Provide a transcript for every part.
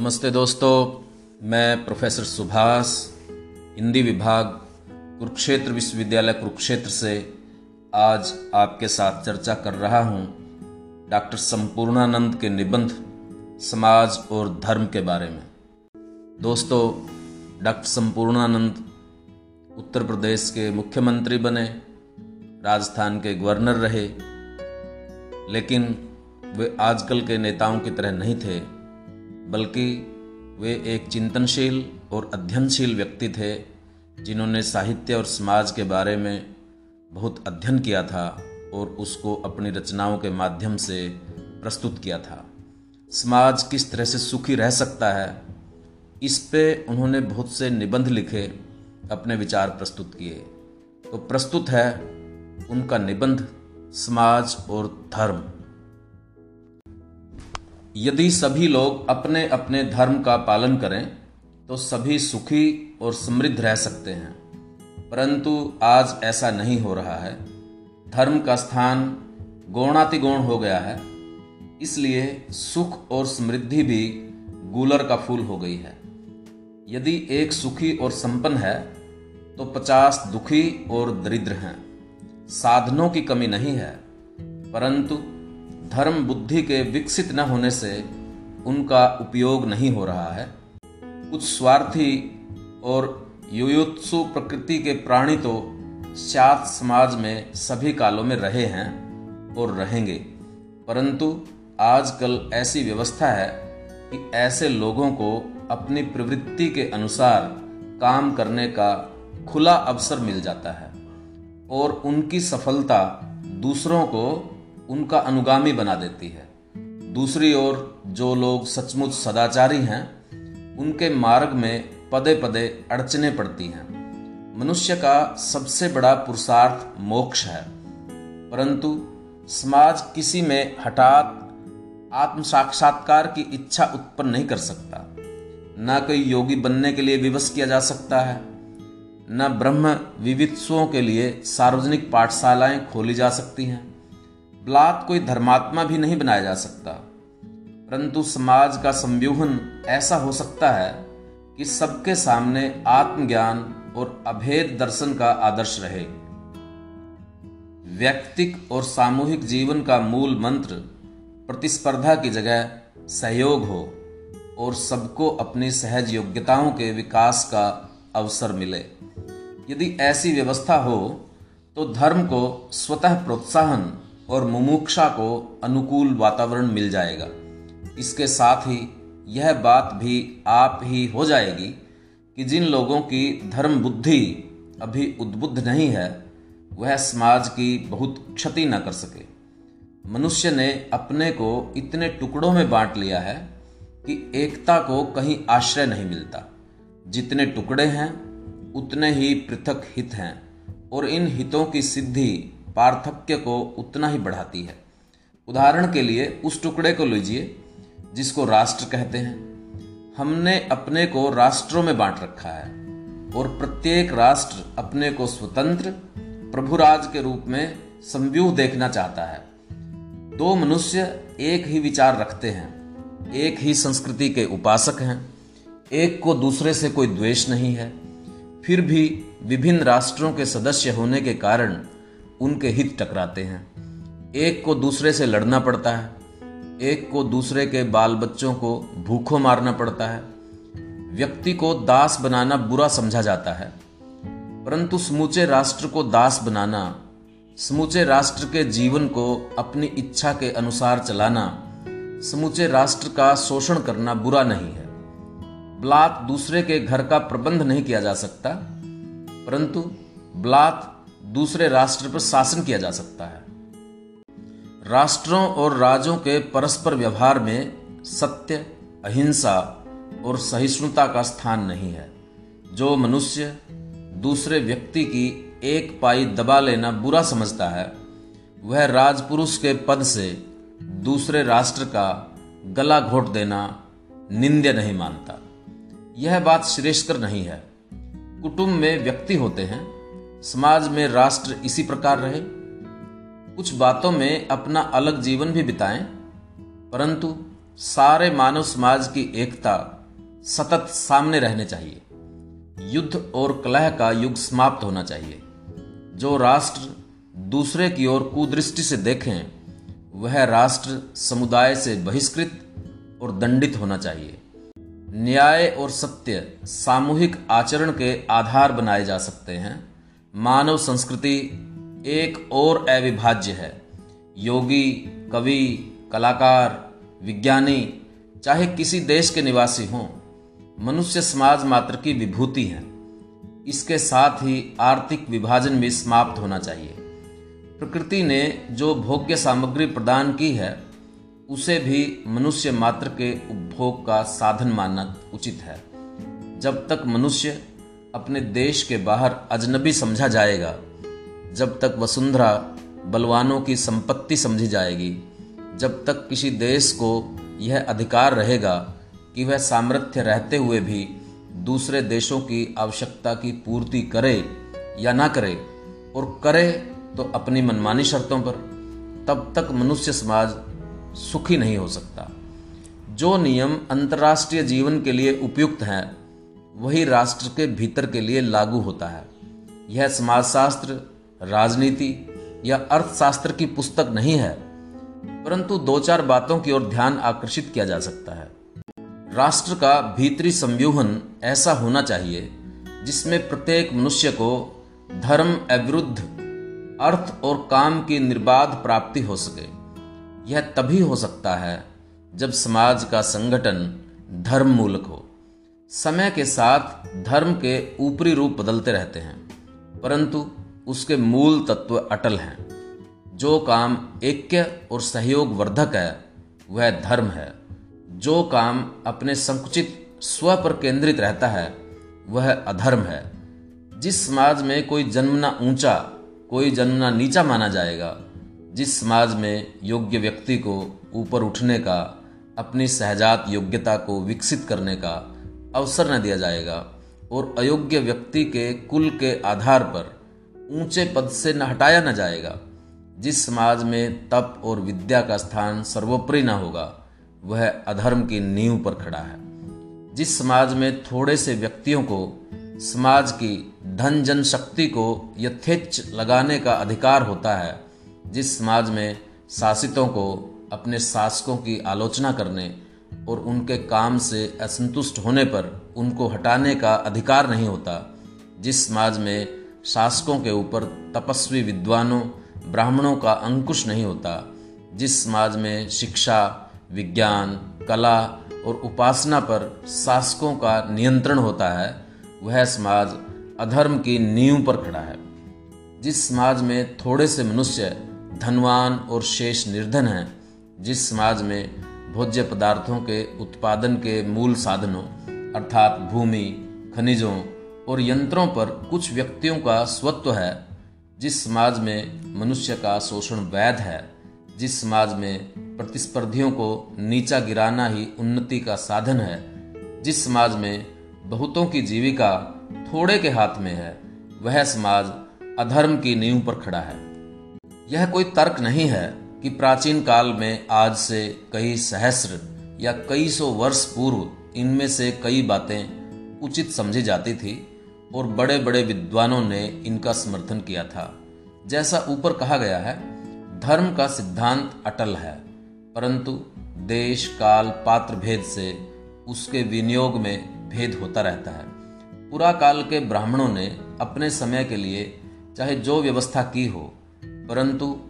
नमस्ते दोस्तों, मैं प्रोफेसर सुभाष, हिंदी विभाग, कुरुक्षेत्र विश्वविद्यालय कुरुक्षेत्र से आज आपके साथ चर्चा कर रहा हूँ डॉक्टर संपूर्णानंद के निबंध समाज और धर्म के बारे में। दोस्तों, डॉक्टर संपूर्णानंद उत्तर प्रदेश के मुख्यमंत्री बने, राजस्थान के गवर्नर रहे, लेकिन वे आजकल के नेताओं की तरह नहीं थे। बल्कि वे एक चिंतनशील और अध्ययनशील व्यक्ति थे, जिन्होंने साहित्य और समाज के बारे में बहुत अध्ययन किया था और उसको अपनी रचनाओं के माध्यम से प्रस्तुत किया था। समाज किस तरह से सुखी रह सकता है, इस पे उन्होंने बहुत से निबंध लिखे, अपने विचार प्रस्तुत किए। तो प्रस्तुत है उनका निबंध समाज और धर्म। यदि सभी लोग अपने अपने धर्म का पालन करें तो सभी सुखी और समृद्ध रह सकते हैं। परंतु आज ऐसा नहीं हो रहा है। धर्म का स्थान गौणातिगौण हो गया है। इसलिए सुख और समृद्धि भी गूलर का फूल हो गई है। यदि एक सुखी और संपन्न है तो पचास दुखी और दरिद्र हैं। साधनों की कमी नहीं है, परंतु धर्म बुद्धि के विकसित न होने से उनका उपयोग नहीं हो रहा है। कुछ स्वार्थी और युयुत्सु प्रकृति के प्राणी तो सात समाज में सभी कालों में रहे हैं और रहेंगे। परंतु आजकल ऐसी व्यवस्था है कि ऐसे लोगों को अपनी प्रवृत्ति के अनुसार काम करने का खुला अवसर मिल जाता है और उनकी सफलता दूसरों को उनका अनुगामी बना देती है। दूसरी ओर, जो लोग सचमुच सदाचारी हैं, उनके मार्ग में पदे पदे अड़चने पड़ती हैं। मनुष्य का सबसे बड़ा पुरुषार्थ मोक्ष है। परंतु समाज किसी में हठात आत्म साक्षात्कार की इच्छा उत्पन्न नहीं कर सकता। न कोई योगी बनने के लिए विवश किया जा सकता है, न ब्रह्म विवित्सुओं के लिए सार्वजनिक पाठशालाएँ खोली जा सकती हैं। ब्लात कोई धर्मात्मा भी नहीं बनाया जा सकता। परंतु समाज का संव्यूहन ऐसा हो सकता है कि सबके सामने आत्मज्ञान और अभेद दर्शन का आदर्श रहे। व्यक्तिक और सामूहिक जीवन का मूल मंत्र, प्रतिस्पर्धा की जगह सहयोग हो और सबको अपनी सहज योग्यताओं के विकास का अवसर मिले। यदि ऐसी व्यवस्था हो तो धर्म को स्वतः प्रोत्साहन और मुमुक्षा को अनुकूल वातावरण मिल जाएगा। इसके साथ ही यह बात भी आप ही हो जाएगी कि जिन लोगों की धर्म बुद्धि अभी उद्बुद्ध नहीं है, वह समाज की बहुत क्षति न कर सके। मनुष्य ने अपने को इतने टुकड़ों में बांट लिया है कि एकता को कहीं आश्रय नहीं मिलता। जितने टुकड़े हैं, उतने ही पृथक हित हैं और इन हितों की सिद्धि पार्थक्य को उतना ही बढ़ाती है। उदाहरण के लिए, उस टुकड़े को लीजिए, जिसको राष्ट्र कहते हैं। हमने अपने को राष्ट्रों में बांट रखा है, और प्रत्येक राष्ट्र अपने को स्वतंत्र, प्रभुराज के रूप में संव्यूह देखना चाहता है। दो मनुष्य एक ही विचार रखते हैं, एक ही संस्कृति के उपासक हैं, एक को दूसरे से कोई द्वेष नहीं है। फिर भी विभिन्न राष्ट्रों के सदस्य होने के कारण उनके हित टकराते हैं। एक को दूसरे से लड़ना पड़ता है। एक को दूसरे के बाल बच्चों को भूखों मारना पड़ता है। व्यक्ति को दास बनाना बुरा समझा जाता है। परंतु समूचे राष्ट्र को दास बनाना, समूचे राष्ट्र के जीवन को अपनी इच्छा के अनुसार चलाना, समूचे राष्ट्र का शोषण करना बुरा नहीं है। ब्लात दूसरे के घर का प्रबंध नहीं किया जा सकता। परंतु ब्लात दूसरे राष्ट्र पर शासन किया जा सकता है। राष्ट्रों और राज्यों के परस्पर व्यवहार में सत्य, अहिंसा और सहिष्णुता का स्थान नहीं है। जो मनुष्य दूसरे व्यक्ति की एक पाई दबा लेना बुरा समझता है, वह राजपुरुष के पद से दूसरे राष्ट्र का गला घोट देना निंद्य नहीं मानता। यह बात श्रेष्ठकर नहीं है। कुटुंब में व्यक्ति होते हैं समाज में राष्ट्र इसी प्रकार रहे। कुछ बातों में अपना अलग जीवन भी बिताएँ, परंतु सारे मानव समाज की एकता सतत सामने रहने चाहिए। युद्ध और कलह का युग समाप्त होना चाहिए। जो राष्ट्र दूसरे की ओर कुदृष्टि से देखें, वह राष्ट्र समुदाय से बहिष्कृत और दंडित होना चाहिए। न्याय और सत्य सामूहिक आचरण के आधार बनाए जा सकते हैं। मानव संस्कृति एक और अविभाज्य है। योगी, कवि, कलाकार, विज्ञानी, चाहे किसी देश के निवासी हों, मनुष्य समाज मात्र की विभूति है। इसके साथ ही आर्थिक विभाजन भी समाप्त होना चाहिए। प्रकृति ने जो भोग्य सामग्री प्रदान की है, उसे भी मनुष्य मात्र के उपभोग का साधन मानना उचित है। जब तक मनुष्य अपने देश के बाहर अजनबी समझा जाएगा, जब तक वसुंधरा बलवानों की संपत्ति समझी जाएगी, जब तक किसी देश को यह अधिकार रहेगा कि वह सामर्थ्य रहते हुए भी दूसरे देशों की आवश्यकता की पूर्ति करे या ना करे, और करे तो अपनी मनमानी शर्तों पर, तब तक मनुष्य समाज सुखी नहीं हो सकता। जो नियम अंतर्राष्ट्रीय जीवन के लिए उपयुक्त हैं वही राष्ट्र के भीतर के लिए लागू होता है। यह समाजशास्त्र, राजनीति या अर्थशास्त्र की पुस्तक नहीं है, परंतु दो चार बातों की ओर ध्यान आकर्षित किया जा सकता है। राष्ट्र का भीतरी संव्यूहन ऐसा होना चाहिए, जिसमें प्रत्येक मनुष्य को धर्म अविरुद्ध, अर्थ और काम की निर्बाध प्राप्ति हो सके। यह तभी हो सकता है जब समाज का संगठन धर्म मूलक हो। समय के साथ धर्म के ऊपरी रूप बदलते रहते हैं, परंतु उसके मूल तत्व अटल हैं। जो काम ऐक्य और सहयोग वर्धक है, वह धर्म है। जो काम अपने संकुचित स्व पर केंद्रित रहता है, वह अधर्म है। जिस समाज में कोई जन्मना ऊँचा, कोई जन्मना नीचा माना जाएगा, जिस समाज में योग्य व्यक्ति को ऊपर उठने का, अपनी सहजात योग्यता को विकसित करने का अवसर न दिया जाएगा और अयोग्य व्यक्ति के कुल के आधार पर ऊँचे पद से न हटाया न जाएगा। जिस समाज में तप और विद्या का स्थान सर्वोपरि न होगा, वह अधर्म की नींव पर खड़ा है। जिस समाज में थोड़े से व्यक्तियों को, समाज की धन जन शक्ति को यथेच लगाने का अधिकार होता है, जिस समाज में शासितों को, अपने शासकों की आलोचना करने और उनके काम से असंतुष्ट होने पर उनको हटाने का अधिकार नहीं होता, जिस समाज में शासकों के ऊपर तपस्वी विद्वानों, ब्राह्मणों का अंकुश नहीं होता, जिस समाज में शिक्षा, विज्ञान, कला और उपासना पर शासकों का नियंत्रण होता है, वह समाज अधर्म की नींव पर खड़ा है। जिस समाज में थोड़े से मनुष्य धनवान और शेष निर्धन हैं, जिस समाज में भोज्य पदार्थों के उत्पादन के मूल साधनों, अर्थात भूमि, खनिजों और यंत्रों पर कुछ व्यक्तियों का स्वत्व है, जिस समाज में मनुष्य का शोषण वैध है, जिस समाज में प्रतिस्पर्धियों को नीचा गिराना ही उन्नति का साधन है, जिस समाज में बहुतों की जीविका थोड़े के हाथ में है, वह समाज अधर्म की नींव पर खड़ा है। यह कोई तर्क नहीं है कि प्राचीन काल में आज से कई सहस्र या कई सौ वर्ष पूर्व इनमें से कई बातें उचित समझी जाती थी और बड़े बड़े विद्वानों ने इनका समर्थन किया था। जैसा ऊपर कहा गया है, धर्म का सिद्धांत अटल है, परंतु देश काल पात्र भेद से उसके विनियोग में भेद होता रहता है। पुरा काल के ब्राह्मणों ने अपने समय के लिए चाहे जो व्यवस्था की हो, परंतु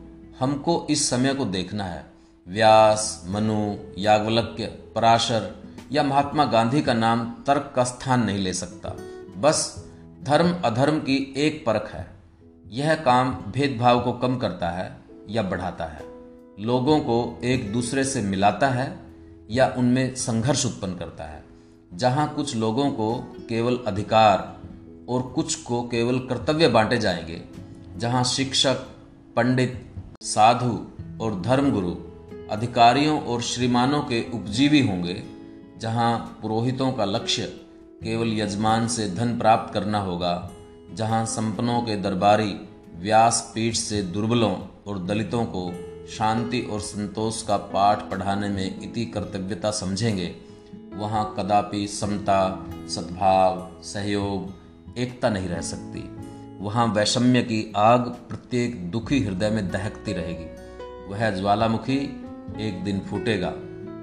हमको इस समय को देखना है। व्यास, मनु याज्ञवल्क्य पराशर या महात्मा गांधी का नाम तर्क का स्थान नहीं ले सकता। बस धर्म अधर्म की एक परख है। यह काम भेदभाव को कम करता है या बढ़ाता है। लोगों को एक दूसरे से मिलाता है या उनमें संघर्ष उत्पन्न करता है। जहाँ कुछ लोगों को केवल अधिकार और कुछ को केवल कर्तव्य बांटे जाएँगे, जहाँ शिक्षक, पंडित साधु और धर्मगुरु, अधिकारियों और श्रीमानों के उपजीवी होंगे, जहाँ पुरोहितों का लक्ष्य केवल यजमान से धन प्राप्त करना होगा, जहाँ संपन्नों के दरबारी व्यास पीठ से दुर्बलों और दलितों को शांति और संतोष का पाठ पढ़ाने में इति कर्तव्यता समझेंगे, वहाँ कदापि समता, सद्भाव, सहयोग, एकता नहीं रह सकती। वहाँ वैषम्य की आग प्रत्येक दुखी हृदय में दहकती रहेगी। वह ज्वालामुखी एक दिन फूटेगा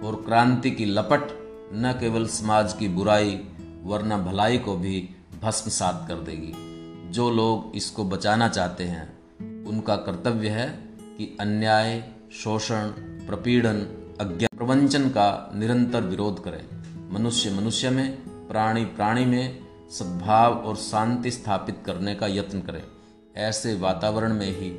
और क्रांति की लपट न केवल समाज की बुराई, वरना भलाई को भी भस्मसात कर देगी। जो लोग इसको बचाना चाहते हैं, उनका कर्तव्य है कि अन्याय, शोषण, प्रपीड़न, अज्ञान प्रवंचन का निरंतर विरोध करें। मनुष्य मनुष्य में, प्राणी प्राणी में सद्भाव और शांति स्थापित करने का यत्न करें। ऐसे वातावरण में ही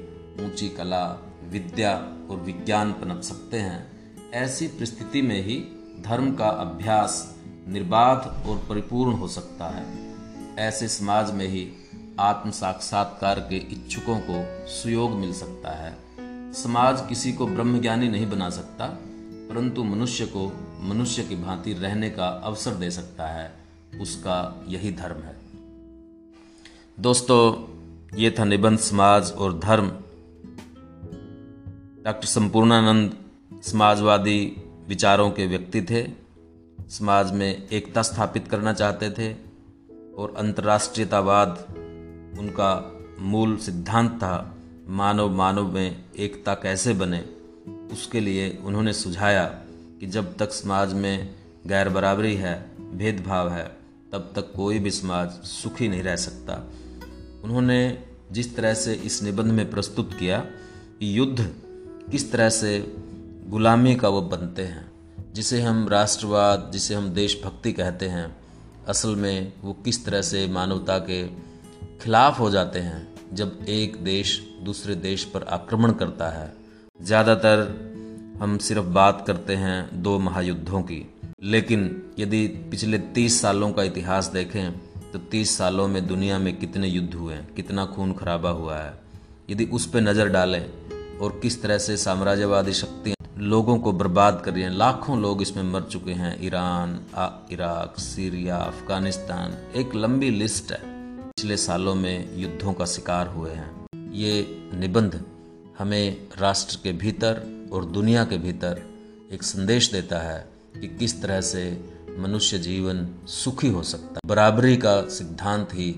ऊँची कला, विद्या और विज्ञान पनप सकते हैं। ऐसी परिस्थिति में ही धर्म का अभ्यास निर्बाध और परिपूर्ण हो सकता है। ऐसे समाज में ही आत्म साक्षात्कार के इच्छुकों को सुयोग मिल सकता है। समाज किसी को ब्रह्मज्ञानी नहीं बना सकता, परंतु मनुष्य को मनुष्य की भांति रहने का अवसर दे सकता है। उसका यही धर्म है। दोस्तों, ये था निबंध समाज और धर्म। डॉक्टर संपूर्णानंद समाजवादी विचारों के व्यक्ति थे। समाज में एकता स्थापित करना चाहते थे और अंतर्राष्ट्रीयतावाद उनका मूल सिद्धांत था, मानव मानव में एकता कैसे बने। उसके लिए उन्होंने सुझाया कि जब तक समाज में गैर बराबरी है, भेदभाव है तब तक कोई भी समाज सुखी नहीं रह सकता। उन्होंने जिस तरह से इस निबंध में प्रस्तुत किया कि युद्ध किस तरह से गुलामी का वो बनते हैं, जिसे हम राष्ट्रवाद, जिसे हम देशभक्ति कहते हैं, असल में वो किस तरह से मानवता के खिलाफ हो जाते हैं जब एक देश दूसरे देश पर आक्रमण करता है। ज़्यादातर हम सिर्फ़ बात करते हैं दो महायुद्धों की। लेकिन यदि पिछले तीस सालों का इतिहास देखें तो तीस सालों में दुनिया में कितने युद्ध हुए हैं कितना खून खराबा हुआ है। यदि उस पर नज़र डालें और किस तरह से साम्राज्यवादी शक्तियाँ लोगों को बर्बाद कर रही हैं, लाखों लोग इसमें मर चुके हैं। ईरान इराक, सीरिया, अफ़गानिस्तान, एक लंबी लिस्ट है। पिछले सालों में युद्धों का शिकार हुए हैं। ये निबंध हमें राष्ट्र के भीतर और दुनिया के भीतर एक संदेश देता है कि किस तरह से मनुष्य जीवन सुखी हो सकता बराबरी का सिद्धांत ही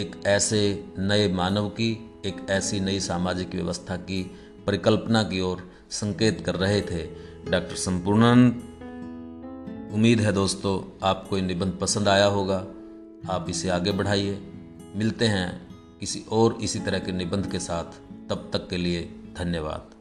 एक ऐसे नए मानव की, एक ऐसी नई सामाजिक व्यवस्था की परिकल्पना की ओर संकेत कर रहे थे। डॉक्टर संपूर्णानंद, उम्मीद है दोस्तों, आपको ये निबंध पसंद आया होगा। आप इसे आगे बढ़ाइए। मिलते हैं किसी और इसी तरह के निबंध के साथ। तब तक के लिए धन्यवाद।